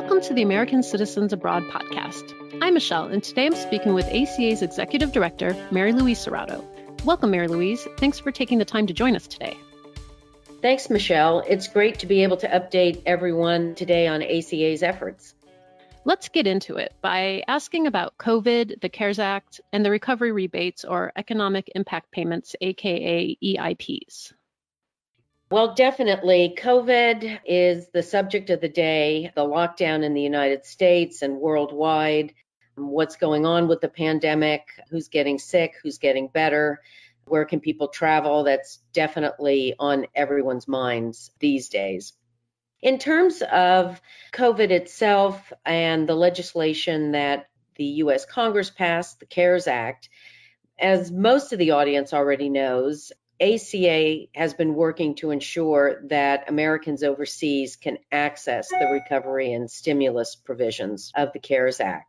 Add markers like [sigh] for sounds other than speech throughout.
Welcome to the American Citizens Abroad podcast. I'm Michelle, and today I'm speaking with ACA's Executive Director, Marylouise Serrato. Welcome, Marylouise. Thanks for taking the time to join us today. Thanks, Michelle. It's great to be able to update everyone today on ACA's efforts. Let's get into it by asking about COVID, the CARES Act, and the recovery rebates or economic impact payments, aka EIPs. Well, definitely. COVID is the subject of the day, the lockdown in the United States and worldwide, um, what's going on with the pandemic, who's getting sick, who's getting better, where can people travel. That's definitely on everyone's minds these days. In terms of COVID itself and the legislation that the US Congress passed, the CARES Act, as most of the audience already knows, ACA has been working to ensure that Americans overseas can access the recovery and stimulus provisions of the CARES Act.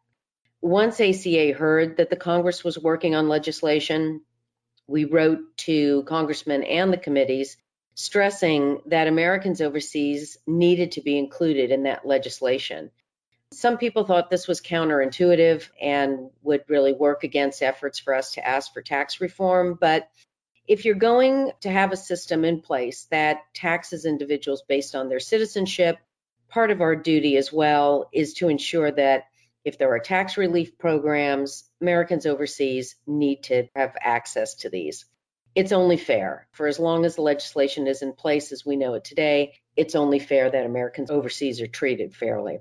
Once ACA heard that the Congress was working on legislation, we wrote to congressmen and the committees stressing that Americans overseas needed to be included in that legislation. Some people thought this was counterintuitive and would really work against efforts for us to ask for tax reform, but if you're going to have a system in place that taxes individuals based on their citizenship, part of our duty as well is to ensure that if there are tax relief programs, Americans overseas need to have access to these. It's only fair. For as long as the legislation is in place as we know it today, it's only fair that Americans overseas are treated fairly.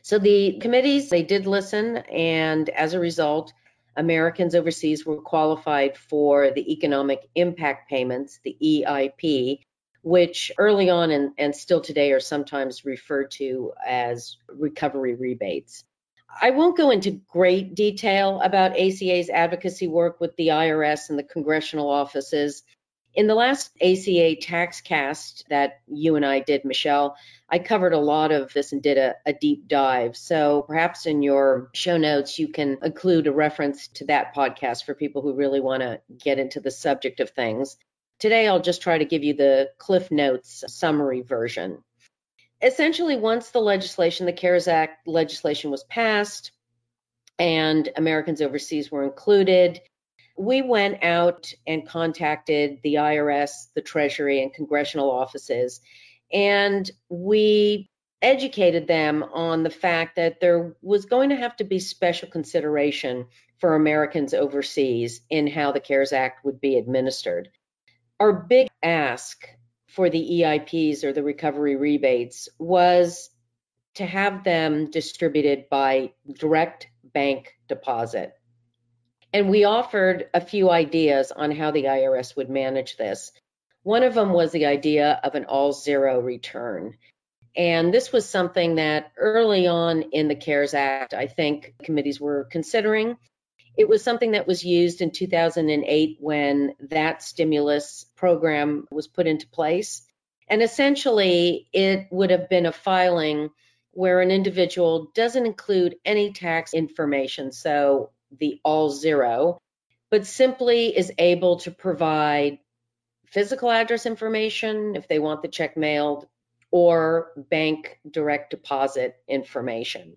So the committees, they did listen, and as a result, Americans overseas were qualified for the economic impact payments, the EIP, which early on and, and still today are sometimes referred to as recovery rebates. I won't go into great detail about ACA's advocacy work with the IRS and the congressional offices. In the last ACA TaxCast that you and I did, Michelle, I covered a lot of this and did a, a, deep dive. So perhaps in your show notes, you can include a reference to that podcast for people who really want to get into the subject of things. Today, I'll just try to give you the Cliff Notes summary version. Essentially, once the legislation, the CARES Act legislation was passed and Americans overseas were included, we went out and contacted the IRS, the Treasury, and congressional offices, and we educated them on the fact that there was going to have to be special consideration for Americans overseas in how the CARES Act would be administered. Our big ask for the EIPs or the recovery rebates was to have them distributed by direct bank deposit. And we offered a few ideas on how the IRS would manage this. One of them was the idea of an all zero return. And this was something that early on in the CARES Act, I think committees were considering. It was something that was used in 2008 when that stimulus program was put into place. And essentially, it would have been a filing where an individual doesn't include any tax information. So the all zero, but simply is able to provide physical address information if they want the check mailed or bank direct deposit information.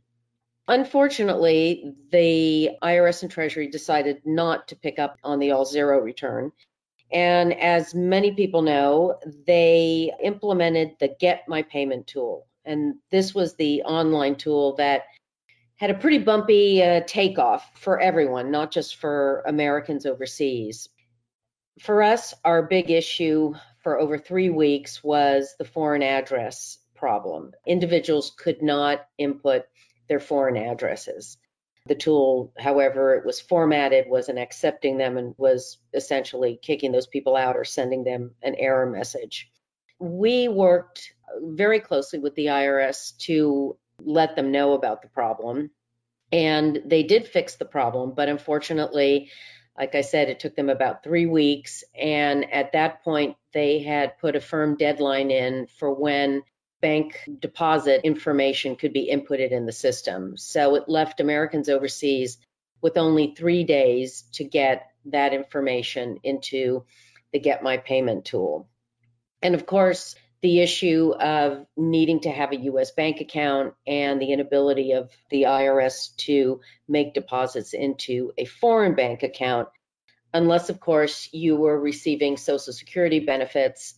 Unfortunately, the IRS and Treasury decided not to pick up on the all zero return. And as many people know, they implemented the Get My Payment tool. And this was the online tool that had a pretty bumpy uh, takeoff for everyone, not just for Americans overseas. For us, our big issue for over three weeks was the foreign address problem. Individuals could not input their foreign addresses. The tool, however, it was formatted, wasn't accepting them and was essentially kicking those people out or sending them an error message. We worked very closely with the IRS to let them know about the problem. And they did fix the problem, but unfortunately, like I said, it took them about three weeks. And at that point, they had put a firm deadline in for when bank deposit information could be inputted in the system. So it left Americans overseas with only three days to get that information into the Get My Payment tool. And of course, the issue of needing to have a US bank account and the inability of the IRS to make deposits into a foreign bank account, unless, of course, you were receiving Social Security benefits.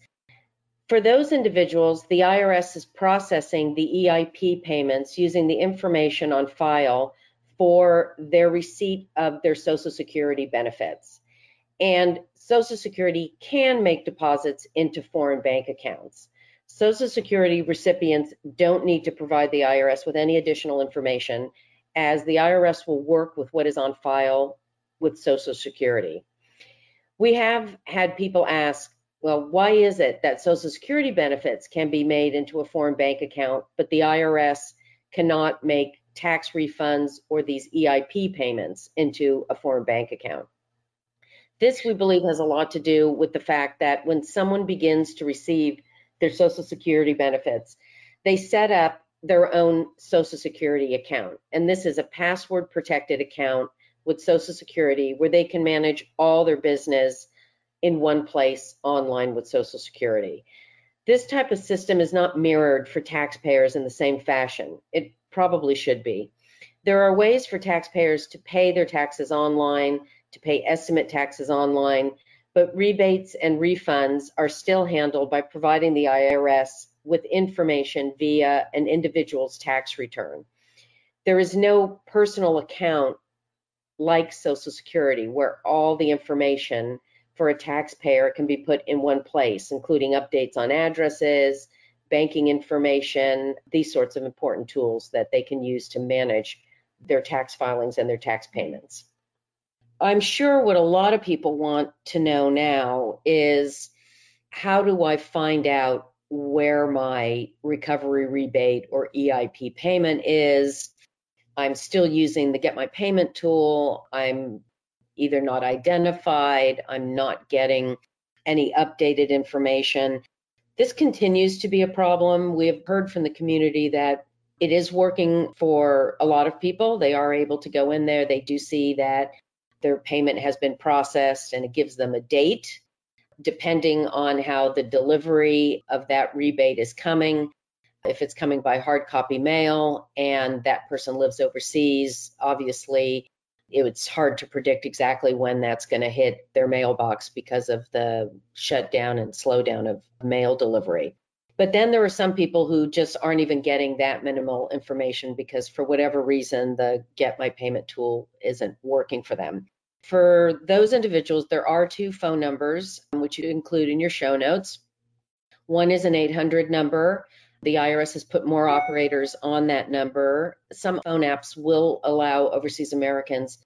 For those individuals, the IRS is processing the EIP payments using the information on file for their receipt of their Social Security benefits. And Social Security can make deposits into foreign bank accounts. Social Security recipients don't need to provide the IRS with any additional information, as the IRS will work with what is on file with Social Security. We have had people ask, well, why is it that Social Security benefits can be made into a foreign bank account, but the IRS cannot make tax refunds or these EIP payments into a foreign bank account. This, we believe, has a lot to do with the fact that when someone begins to receive their Social Security benefits, they set up their own Social Security account. And this is a password protected account with Social Security where they can manage all their business in one place online with Social Security. This type of system is not mirrored for taxpayers in the same fashion. It probably should be. There are ways for taxpayers to pay their taxes online, to pay estimate taxes online, but rebates and refunds are still handled by providing the IRS with information via an individual's tax return. There is no personal account like Social Security where all the information for a taxpayer can be put in one place, including updates on addresses, banking information, these sorts of important tools that they can use to manage their tax filings and their tax payments. I'm sure what a lot of people want to know now is how do I find out where my recovery rebate or EIP payment is? I'm still using the Get My Payment tool. I'm either not identified, I'm not getting any updated information. This continues to be a problem. We have heard from the community that it is working for a lot of people. They are able to go in there. They do see that their payment has been processed and it gives them a date depending on how the delivery of that rebate is coming. If it's coming by hard copy mail and that person lives overseas, obviously it's hard to predict exactly when that's going to hit their mailbox because of the shutdown and slowdown of mail delivery. But then there are some people who just aren't even getting that minimal information because, for whatever reason, the Get My Payment tool isn't working for them. For those individuals, there are two phone numbers, um, which you include in your show notes. One is an 800 number. The IRS has put more operators on that number. Some phone apps will allow overseas Americans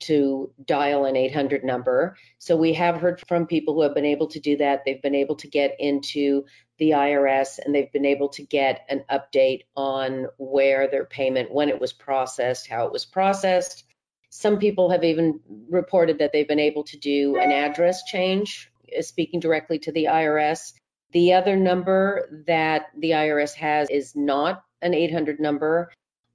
to dial an 800 number. So we have heard from people who have been able to do that. They've been able to get into the IRS and they've been able to get an update on where their payment, when it was processed, how it was processed. Some people have even reported that they've been able to do an address change, uh, speaking directly to the IRS. The other number that the IRS has is not an 800 number.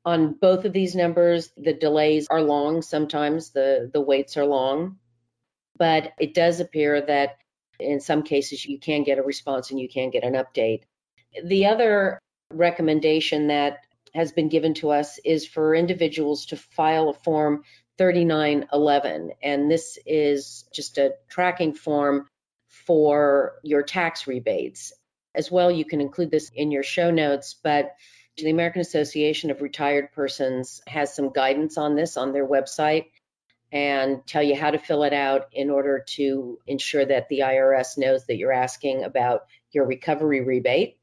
On both of these numbers, the delays are long. Sometimes the, the waits are long. But it does appear that in some cases you can get a response and you can get an update. The other recommendation that has been given to us is for individuals to file a form 3911. And this is just a tracking form for your tax rebates. As well, you can include this in your show notes, but the American Association of Retired Persons has some guidance on this on their website and tell you how to fill it out in order to ensure that the IRS knows that you're asking about your recovery rebate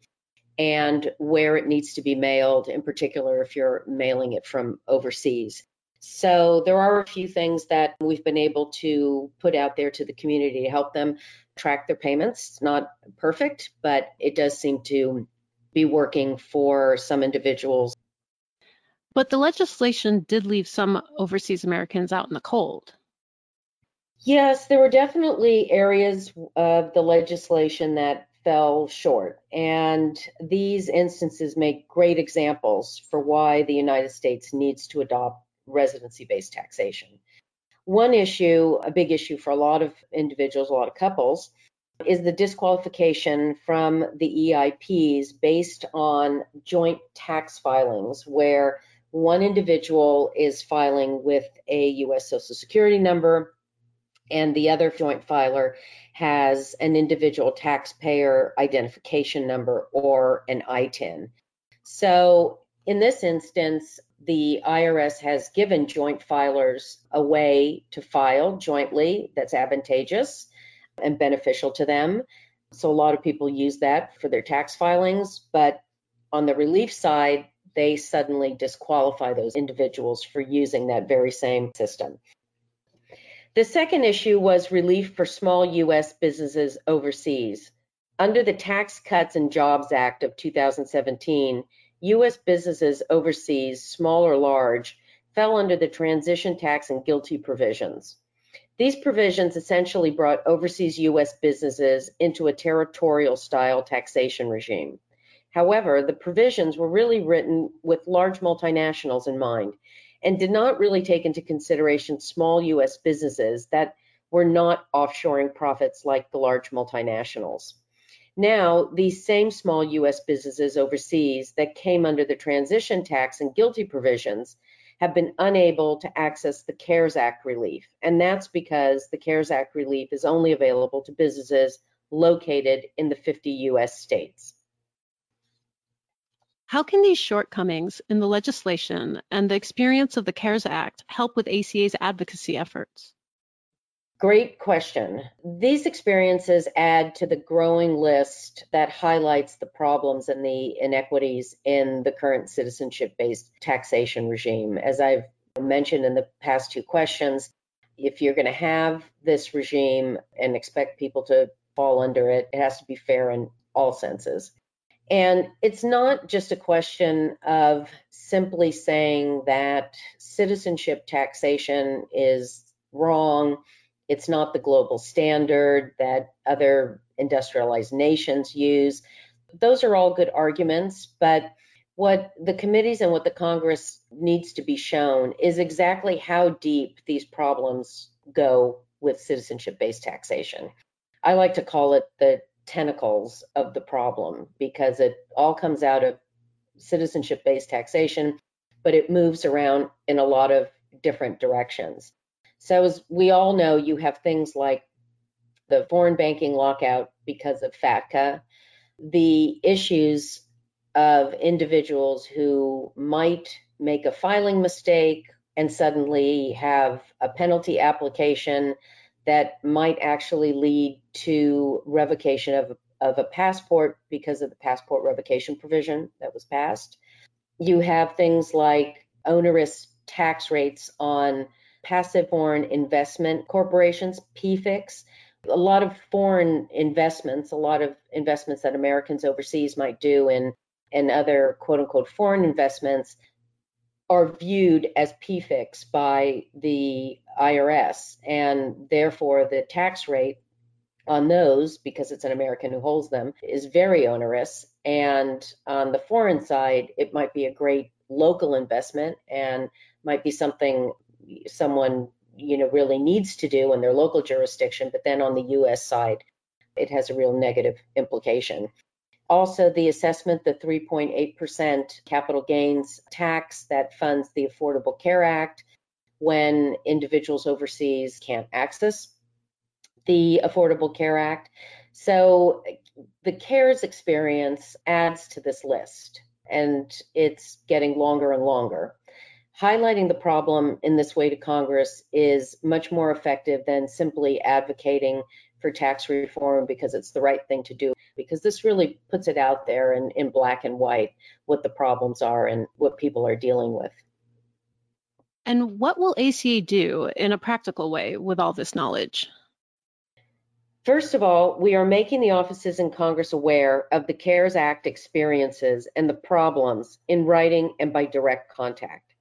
and where it needs to be mailed, in particular if you're mailing it from overseas. So there are a few things that we've been able to put out there to the community to help them track their payments. It's not perfect, but it does seem to be working for some individuals. But the legislation did leave some overseas Americans out in the cold. Yes, there were definitely areas of the legislation that fell short. And these instances make great examples for why the United States needs to adopt residency based taxation. One issue, a big issue for a lot of individuals, a lot of couples, is the disqualification from the EIPs based on joint tax filings where one individual is filing with a US Social Security number and the other joint filer has an individual taxpayer identification number or an ITIN. So in this instance, the IRS has given joint filers a way to file jointly that's advantageous and beneficial to them. So a lot of people use that for their tax filings, but on the relief side, they suddenly disqualify those individuals for using that very same system. The second issue was relief for small U.S. businesses overseas. Under the Tax Cuts and Jobs Act of 2017, U.S. businesses overseas, small or large, fell under the transition tax and GILTI provisions. These provisions essentially brought overseas U.S. businesses into a territorial style taxation regime. However, the provisions were really written with large multinationals in mind and did not really take into consideration small U.S. businesses that were not offshoring profits like the large multinationals. Now, these same small U.S. businesses overseas that came under the transition tax and GILTI provisions have been unable to access the CARES Act relief. And that's because the CARES Act relief is only available to businesses located in the 50 U.S. states. How can these shortcomings in the legislation and the experience of the CARES Act help with ACA's advocacy efforts? Great question. These experiences add to the growing list that highlights the problems and the inequities in the current citizenship based taxation regime. As I've mentioned in the past two questions, if you're going to have this regime and expect people to fall under it, it has to be fair in all senses. And it's not just a question of simply saying that citizenship taxation is wrong. It's not the global standard that other industrialized nations use. Those are all good arguments, but what the committees and what the Congress needs to be shown is exactly how deep these problems go with citizenship based taxation. I like to call it the tentacles of the problem because it all comes out of citizenship based taxation, but it moves around in a lot of different directions. So, as we all know, you have things like the foreign banking lockout because of FATCA, the issues of individuals who might make a filing mistake and suddenly have a penalty application that might actually lead to revocation of, of a passport because of the passport revocation provision that was passed. You have things like onerous tax rates on passive foreign investment corporations, PFICs. A lot of foreign investments, a lot of investments that Americans overseas might do in, in other quote unquote foreign investments are viewed as PFICs by the IRS, and therefore the tax rate on those, because it's an American who holds them, is very onerous. And on the foreign side, it might be a great local investment and might be something someone you know really needs to do in their local jurisdiction. But then on the U.S. side, it has a real negative implication. Also, the assessment, the 3.8% capital gains tax that funds the Affordable Care Act when individuals overseas can't access the Affordable Care Act. So, the CARES experience adds to this list, and it's getting longer and longer. Highlighting the problem in this way to Congress is much more effective than simply advocating for tax reform because it's the right thing to do because this really puts it out there in, in black and white what the problems are and what people are dealing with. And what will ACA do in a practical way with all this knowledge? First of all, we are making the offices in Congress aware of the CARES Act experiences and the problems in writing and by direct contact.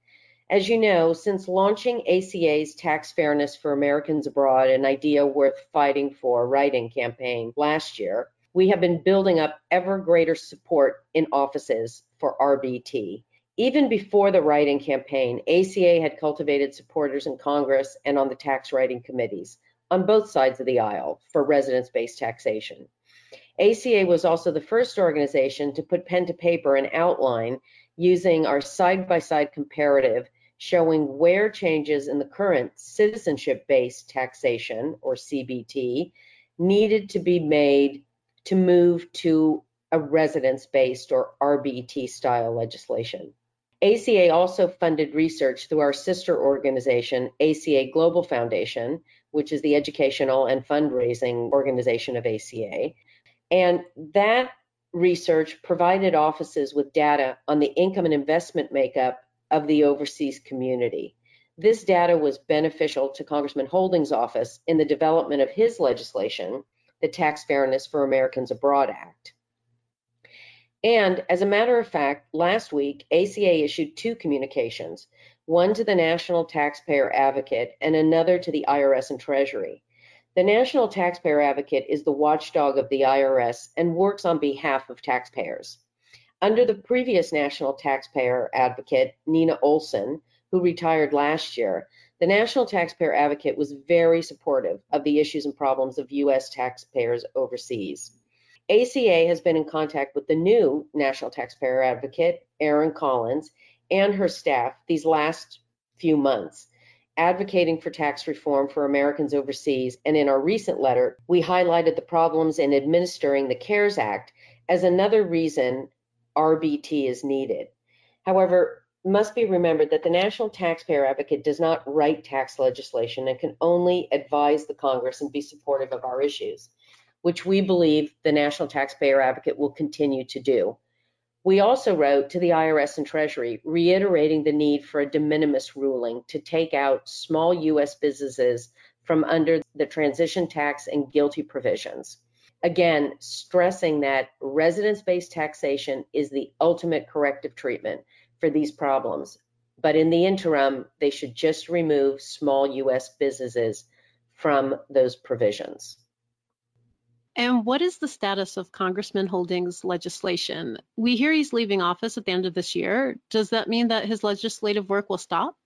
As you know, since launching ACA's Tax Fairness for Americans Abroad, an idea worth fighting for writing campaign last year, we have been building up ever greater support in offices for RBT. Even before the writing campaign, ACA had cultivated supporters in Congress and on the tax writing committees. on both sides of the aisle for residence based taxation. ACA was also the first organization to put pen to paper and outline using our side by side comparative showing where changes in the current citizenship based taxation, or CBT, needed to be made to move to a residence based or RBT style legislation. ACA also funded research through our sister organization, ACA Global Foundation, which is the educational and fundraising organization of ACA. And that research provided offices with data on the income and investment makeup of the overseas community. This data was beneficial to Congressman Holding's office in the development of his legislation, the Tax Fairness for Americans Abroad Act. And as a matter of fact, last week, ACA issued two communications one to the National Taxpayer Advocate and another to the IRS and Treasury. The National Taxpayer Advocate is the watchdog of the IRS and works on behalf of taxpayers. Under the previous National Taxpayer Advocate, Nina Olson, who retired last year, the National Taxpayer Advocate was very supportive of the issues and problems of U.S. taxpayers overseas. ACA has been in contact with the new National Taxpayer Advocate, Erin Collins, and her staff these last few months, advocating for tax reform for Americans overseas. And in our recent letter, we highlighted the problems in administering the CARES Act as another reason RBT is needed. However, must be remembered that the National Taxpayer Advocate does not write tax legislation and can only advise the Congress and be supportive of our issues which we believe the National Taxpayer Advocate will continue to do. We also wrote to the IRS and Treasury reiterating the need for a de minimis ruling to take out small U.S. businesses from under the transition tax and GILTI provisions. Again, stressing that residence based taxation is the ultimate corrective treatment for these problems. But in the interim, they should just remove small U.S. businesses from those provisions. And what is the status of Congressman Holding's legislation? We hear he's leaving office at the end of this year. Does that mean that his legislative work will stop?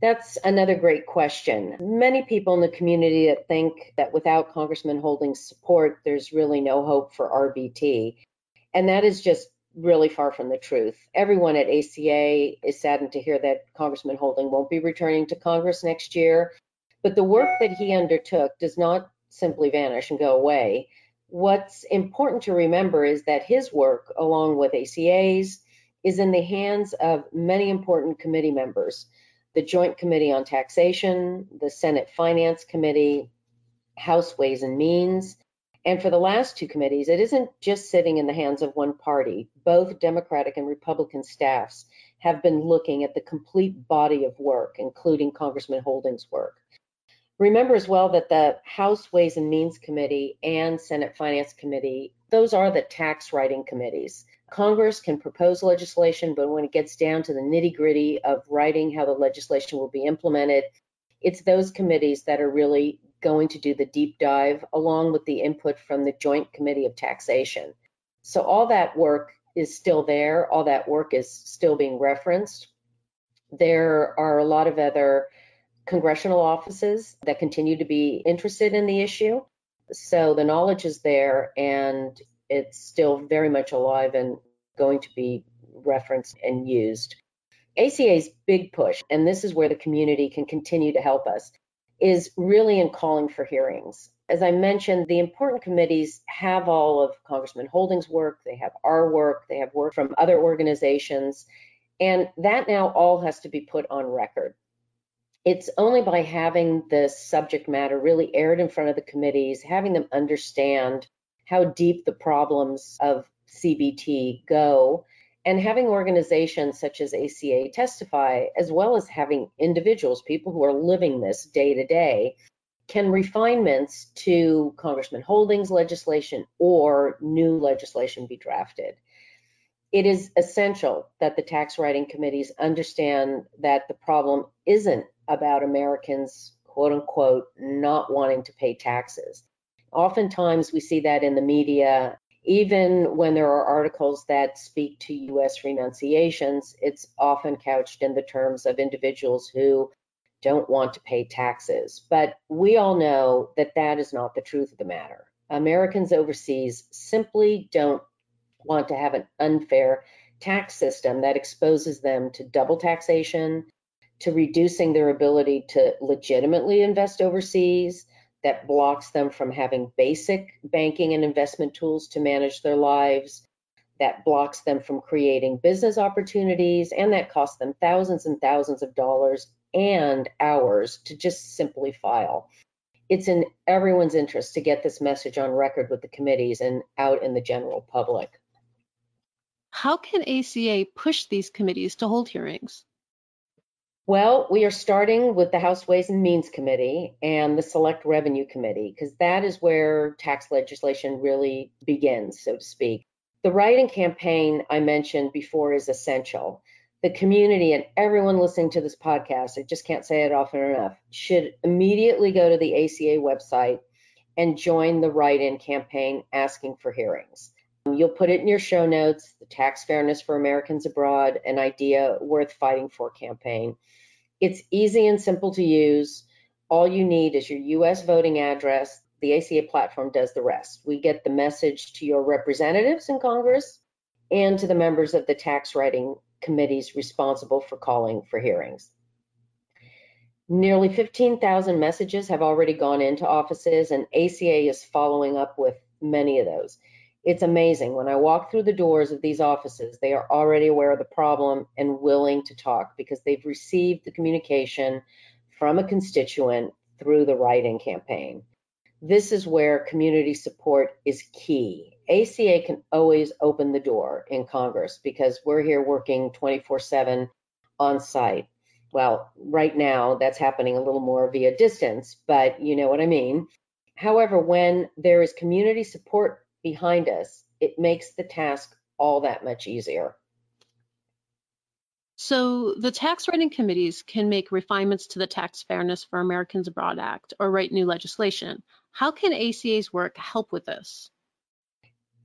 That's another great question. Many people in the community that think that without Congressman Holding's support, there's really no hope for RBT. And that is just really far from the truth. Everyone at ACA is saddened to hear that Congressman Holding won't be returning to Congress next year. But the work that he undertook does not simply vanish and go away. What's important to remember is that his work, along with ACA's, is in the hands of many important committee members the Joint Committee on Taxation, the Senate Finance Committee, House Ways and Means. And for the last two committees, it isn't just sitting in the hands of one party. Both Democratic and Republican staffs have been looking at the complete body of work, including Congressman Holding's work. Remember as well that the House Ways and Means Committee and Senate Finance Committee, those are the tax writing committees. Congress can propose legislation, but when it gets down to the nitty gritty of writing how the legislation will be implemented, it's those committees that are really going to do the deep dive along with the input from the Joint Committee of Taxation. So all that work is still there, all that work is still being referenced. There are a lot of other congressional offices that continue to be interested in the issue. So the knowledge is there and it's still very much alive and going to be referenced and used. ACA's big push, and this is where the community can continue to help us, is really in calling for hearings. As I mentioned, the important committees have all of Congressman Holding's work, they have our work, they have work from other organizations, and that now all has to be put on record it's only by having the subject matter really aired in front of the committees, having them understand how deep the problems of CBT go, and having organizations such as ACA testify, as well as having individuals, people who are living this day to day, can refinements to Congressman Holdings legislation or new legislation be drafted. It is essential that the tax writing committees understand that the problem isn't about Americans, quote unquote, not wanting to pay taxes. Oftentimes we see that in the media, even when there are articles that speak to US renunciations, it's often couched in the terms of individuals who don't want to pay taxes. But we all know that that is not the truth of the matter. Americans overseas simply don't want to have an unfair tax system that exposes them to double taxation, to reducing their ability to legitimately invest overseas, that blocks them from having basic banking and investment tools to manage their lives, that blocks them from creating business opportunities, and that costs them thousands and thousands of dollars and hours to just simply file. It's in everyone's interest to get this message on record with the committees and out in the general public. How can ACA push these committees to hold hearings? Well, we are starting with the House Ways and Means Committee and the Select Revenue Committee, because that is where tax legislation really begins, so to speak. The write-in campaign I mentioned before is essential. The community and everyone listening to this podcast, I just can't say it often enough, should immediately go to the ACA website and join the write in campaign asking for hearings. Um, you'll put it in your show notes, the Tax Fairness for Americans Abroad, an idea worth fighting for campaign. It's easy and simple to use. All you need is your US voting address. The ACA platform does the rest. We get the message to your representatives in Congress and to the members of the tax writing committees responsible for calling for hearings. Nearly 15,000 messages have already gone into offices, and ACA is following up with many of those. It's amazing. When I walk through the doors of these offices, they are already aware of the problem and willing to talk because they've received the communication from a constituent through the write-in campaign. This is where community support is key. ACA can always open the door in Congress because we're here working 24 7 on site. Well, right now that's happening a little more via distance, but you know what I mean. However, when there is community support behind us, it makes the task all that much easier. So, the tax writing committees can make refinements to the Tax Fairness for Americans Abroad Act or write new legislation. How can ACA's work help with this?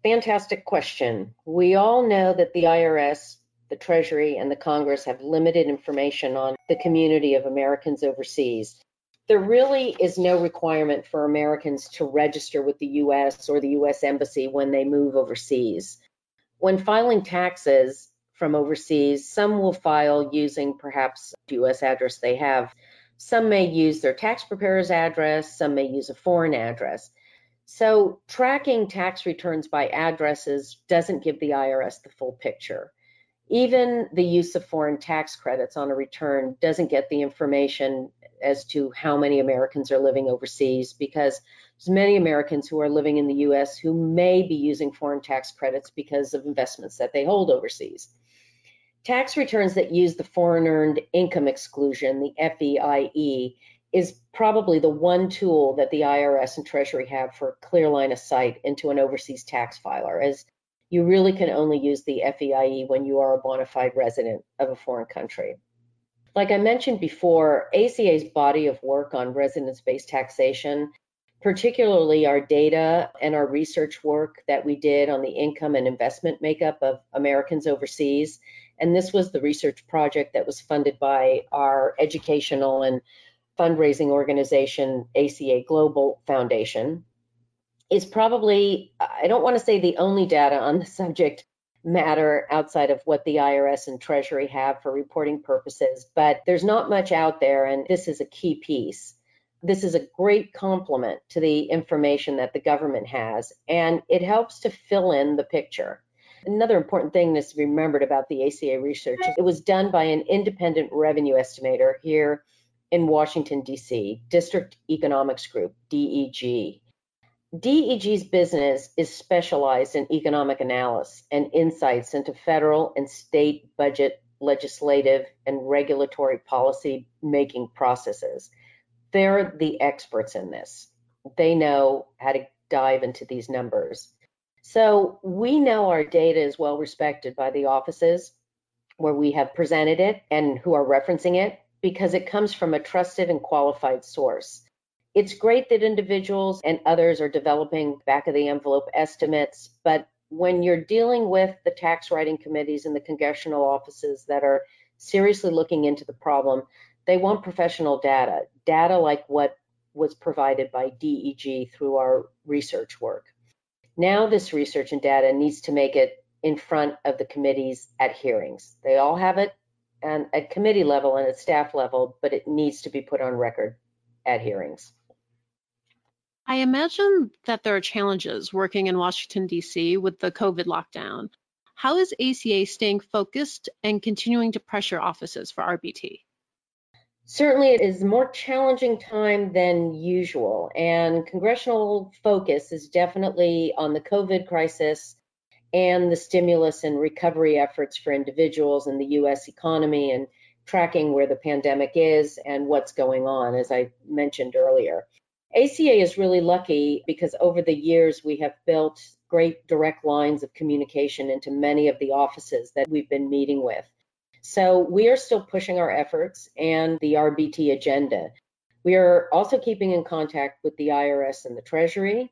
Fantastic question. We all know that the IRS, the Treasury, and the Congress have limited information on the community of Americans overseas there really is no requirement for Americans to register with the US or the US Embassy when they move overseas. When filing taxes from overseas, some will file using perhaps US address they have. Some may use their tax preparer's address, some may use a foreign address. So, tracking tax returns by addresses doesn't give the IRS the full picture. Even the use of foreign tax credits on a return doesn't get the information as to how many Americans are living overseas because there's many Americans who are living in the US who may be using foreign tax credits because of investments that they hold overseas. Tax returns that use the foreign earned income exclusion, the FEIE, is probably the one tool that the IRS and Treasury have for a clear line of sight into an overseas tax filer, as you really can only use the FEIE when you are a bona fide resident of a foreign country. Like I mentioned before, ACA's body of work on residence based taxation, particularly our data and our research work that we did on the income and investment makeup of Americans overseas. And this was the research project that was funded by our educational and fundraising organization, ACA Global Foundation, is probably, I don't want to say the only data on the [laughs] subject, matter outside of what the IRS and Treasury have for reporting purposes, but there's not much out there, and this is a key piece. This is a great complement to the information that the government has, and it helps to fill in the picture. Another important thing that's remembered about the ACA research, it was done by an independent revenue estimator here in Washington, D.C., District Economics Group, DEG. DEG's business is specialized in economic analysis and insights into federal and state budget, legislative, and regulatory policy making processes. They're the experts in this. They know how to dive into these numbers. So we know our data is well respected by the offices where we have presented it and who are referencing it because it comes from a trusted and qualified source. It's great that individuals and others are developing back of the envelope estimates, but when you're dealing with the tax writing committees and the congressional offices that are seriously looking into the problem, They want professional data, data like what was provided by DEG through our research work. Now, this research and data needs to make it in front of the committees at hearings. They all have it and at committee level and at staff level, but it needs to be put on record at hearings. I imagine that there are challenges working in Washington, D.C. with the COVID lockdown. How is ACA staying focused and continuing to pressure offices for RBT? Certainly, it is a more challenging time than usual, and congressional focus is definitely on the COVID crisis and the stimulus and recovery efforts for individuals in the US economy and tracking where the pandemic is and what's going on, as I mentioned earlier. ACA is really lucky because over the years we have built great direct lines of communication into many of the offices that we've been meeting with. So we are still pushing our efforts and the RBT agenda. We are also keeping in contact with the IRS and the Treasury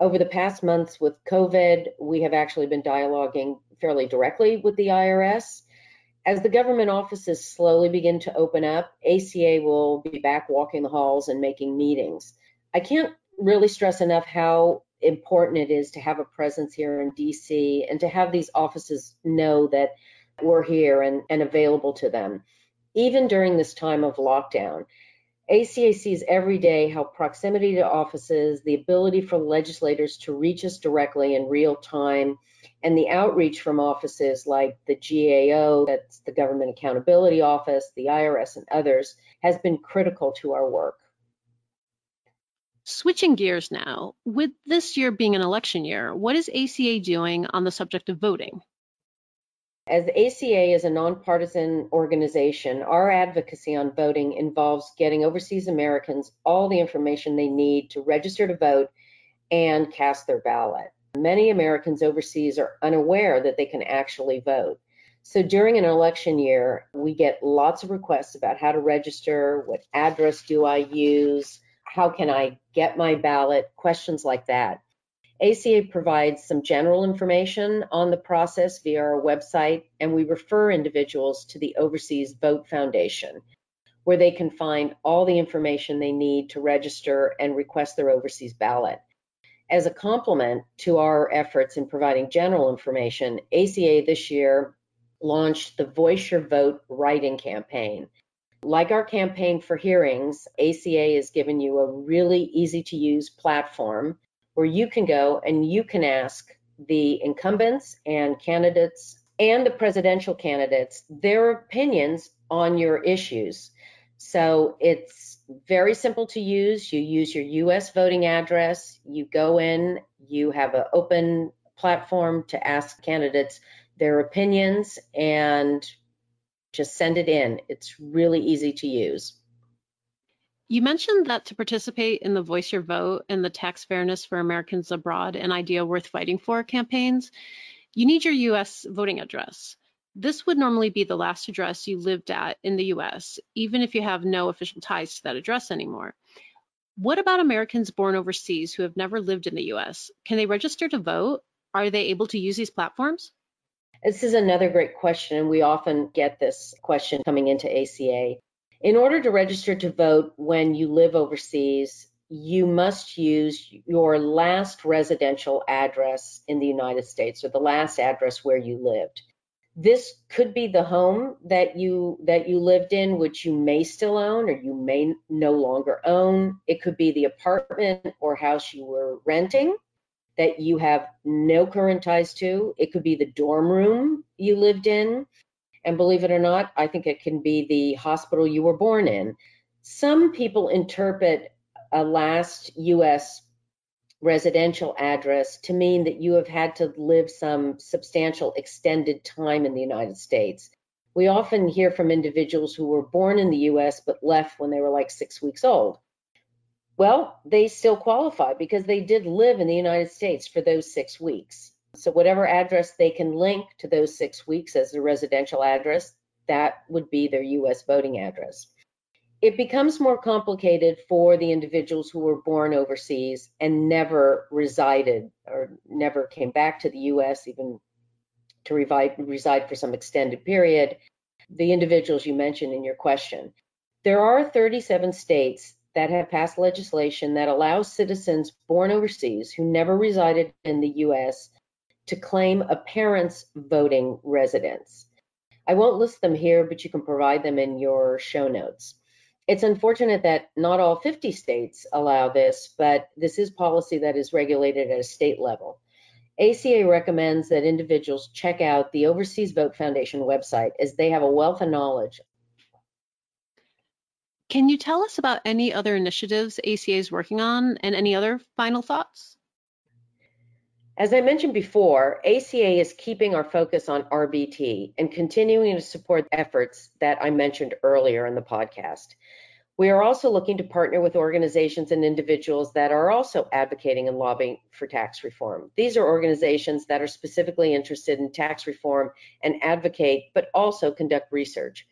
over the past months with COVID, we have actually been dialoguing fairly directly with the IRS. As the government offices slowly begin to open up, ACA will be back walking the halls and making meetings. I can't really stress enough how important it is to have a presence here in DC and to have these offices know that we're here and, and available to them, even during this time of lockdown. ACA sees every day how proximity to offices, the ability for legislators to reach us directly in real time, and the outreach from offices like the GAO, that's the Government Accountability Office, the IRS, and others, has been critical to our work. Switching gears now, with this year being an election year, what is ACA doing on the subject of voting? As ACA is a nonpartisan organization, our advocacy on voting involves getting overseas Americans all the information they need to register to vote and cast their ballot. Many Americans overseas are unaware that they can actually vote. So during an election year, we get lots of requests about how to register, what address do I use, how can I get my ballot, questions like that. ACA provides some general information on the process via our website, and we refer individuals to the Overseas Vote Foundation, where they can find all the information they need to register and request their overseas ballot. As a complement to our efforts in providing general information, ACA this year launched the Voice Your Vote writing campaign. Like our campaign for hearings, ACA has given you a really easy to use platform where you can go and you can ask the incumbents and candidates and the presidential candidates their opinions on your issues. So it's very simple to use. You use your US voting address, you go in, you have an open platform to ask candidates their opinions and just send it in. It's really easy to use. You mentioned that to participate in the Voice Your Vote and the Tax Fairness for Americans Abroad an Idea Worth Fighting For campaigns, you need your US voting address. This would normally be the last address you lived at in the US, even if you have no official ties to that address anymore. What about Americans born overseas who have never lived in the US? Can they register to vote? Are they able to use these platforms? This is another great question, and we often get this question coming into ACA. In order to register to vote when you live overseas, you must use your last residential address in the United States or the last address where you lived. This could be the home that you that you lived in which you may still own or you may no longer own. It could be the apartment or house you were renting that you have no current ties to. It could be the dorm room you lived in. And believe it or not, I think it can be the hospital you were born in. Some people interpret a last U.S. residential address to mean that you have had to live some substantial extended time in the United States. We often hear from individuals who were born in the US but left when they were like six weeks old. Well, they still qualify because they did live in the United States for those six weeks. So whatever address they can link to those six weeks as a residential address, that would be their US voting address. It becomes more complicated for the individuals who were born overseas and never resided or never came back to the US, even to reside, reside for some extended period. The individuals you mentioned in your question. There are 37 states that have passed legislation that allows citizens born overseas who never resided in the US to claim a parent's voting residence. I won't list them here, but you can provide them in your show notes. It's unfortunate that not all 50 states allow this, but this is policy that is regulated at a state level. ACA recommends that individuals check out the Overseas Vote Foundation website as they have a wealth of knowledge. Can you tell us about any other initiatives ACA is working on and any other final thoughts? As I mentioned before, ACA is keeping our focus on RBT and continuing to support efforts that I mentioned earlier in the podcast. We are also looking to partner with organizations and individuals that are also advocating and lobbying for tax reform. These are organizations that are specifically interested in tax reform and advocate, but also conduct research.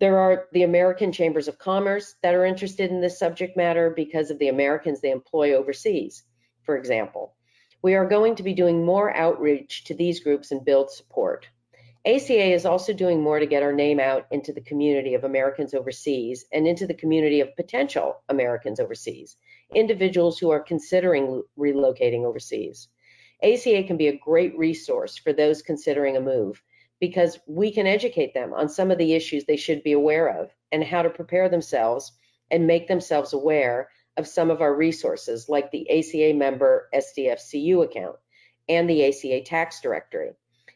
There are the American Chambers of Commerce that are interested in this subject matter because of the Americans they employ overseas, for example. We are going to be doing more outreach to these groups and build support. ACA is also doing more to get our name out into the community of Americans overseas and into the community of potential Americans overseas, individuals who are considering relocating overseas. ACA can be a great resource for those considering a move because we can educate them on some of the issues they should be aware of and how to prepare themselves and make themselves aware of some of our resources, like the ACA member SDFCU account and the ACA tax directory.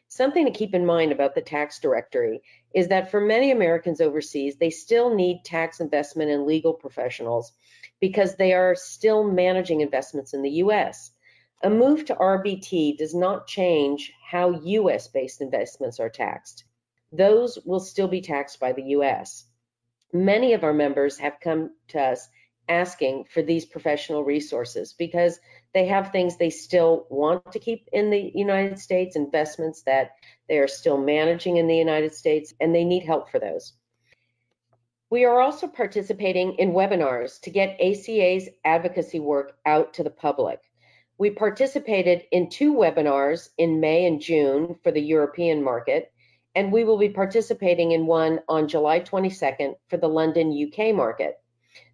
Something to keep in mind about the tax directory is that for many Americans overseas, they still need tax investment and legal professionals because they are still managing investments in the US. A move to RBT does not change how US based investments are taxed. Those will still be taxed by the US. Many of our members have come to us asking for these professional resources because they have things they still want to keep in the United States, investments that they are still managing in the United States, and they need help for those. We are also participating in webinars to get ACA's advocacy work out to the public. We participated in two webinars in May and June for the European market, and we will be participating in one on July 22nd for the London UK market.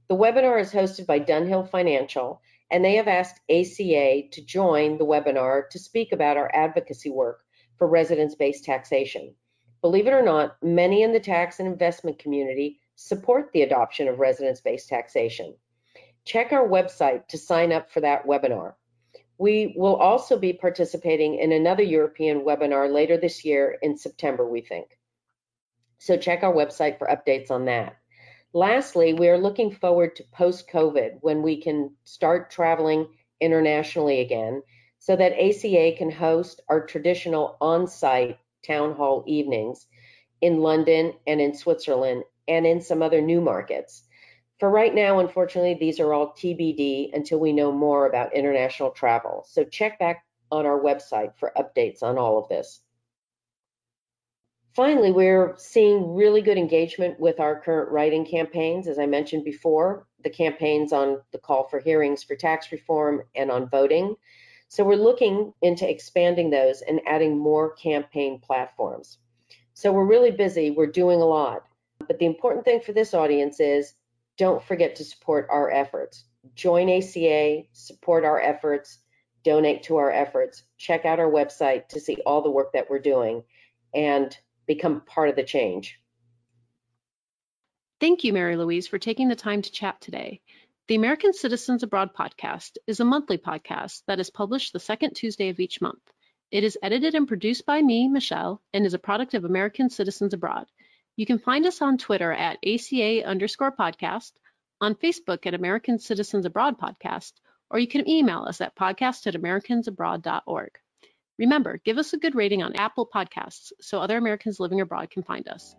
The webinar is hosted by Dunhill Financial, and they have asked ACA to join the webinar to speak about our advocacy work for residence based taxation. Believe it or not, many in the tax and investment community support the adoption of residence based taxation. Check our website to sign up for that webinar. We will also be participating in another European webinar later this year in September, we think. So check our website for updates on that. Lastly, we are looking forward to post COVID when we can start traveling internationally again so that ACA can host our traditional on site town hall evenings in London and in Switzerland and in some other new markets. For right now, unfortunately, these are all TBD until we know more about international travel. So check back on our website for updates on all of this. Finally, we're seeing really good engagement with our current writing campaigns. As I mentioned before, the campaigns on the call for hearings for tax reform and on voting. So we're looking into expanding those and adding more campaign platforms. So we're really busy, we're doing a lot. But the important thing for this audience is don't forget to support our efforts. Join ACA, support our efforts, donate to our efforts, check out our website to see all the work that we're doing. And become part of the change. Thank you, Marylouise, for taking the time to chat today. The American Citizens Abroad podcast is a monthly podcast that is published the second Tuesday of each month. It is edited and produced by me, Michelle, and is a product of American Citizens Abroad. You can find us on Twitter at ACA underscore podcast, on Facebook at American Citizens Abroad podcast, or you can email us at podcast at americansabroad.org. Remember, give us a good rating on Apple Podcasts so other Americans living abroad can find us.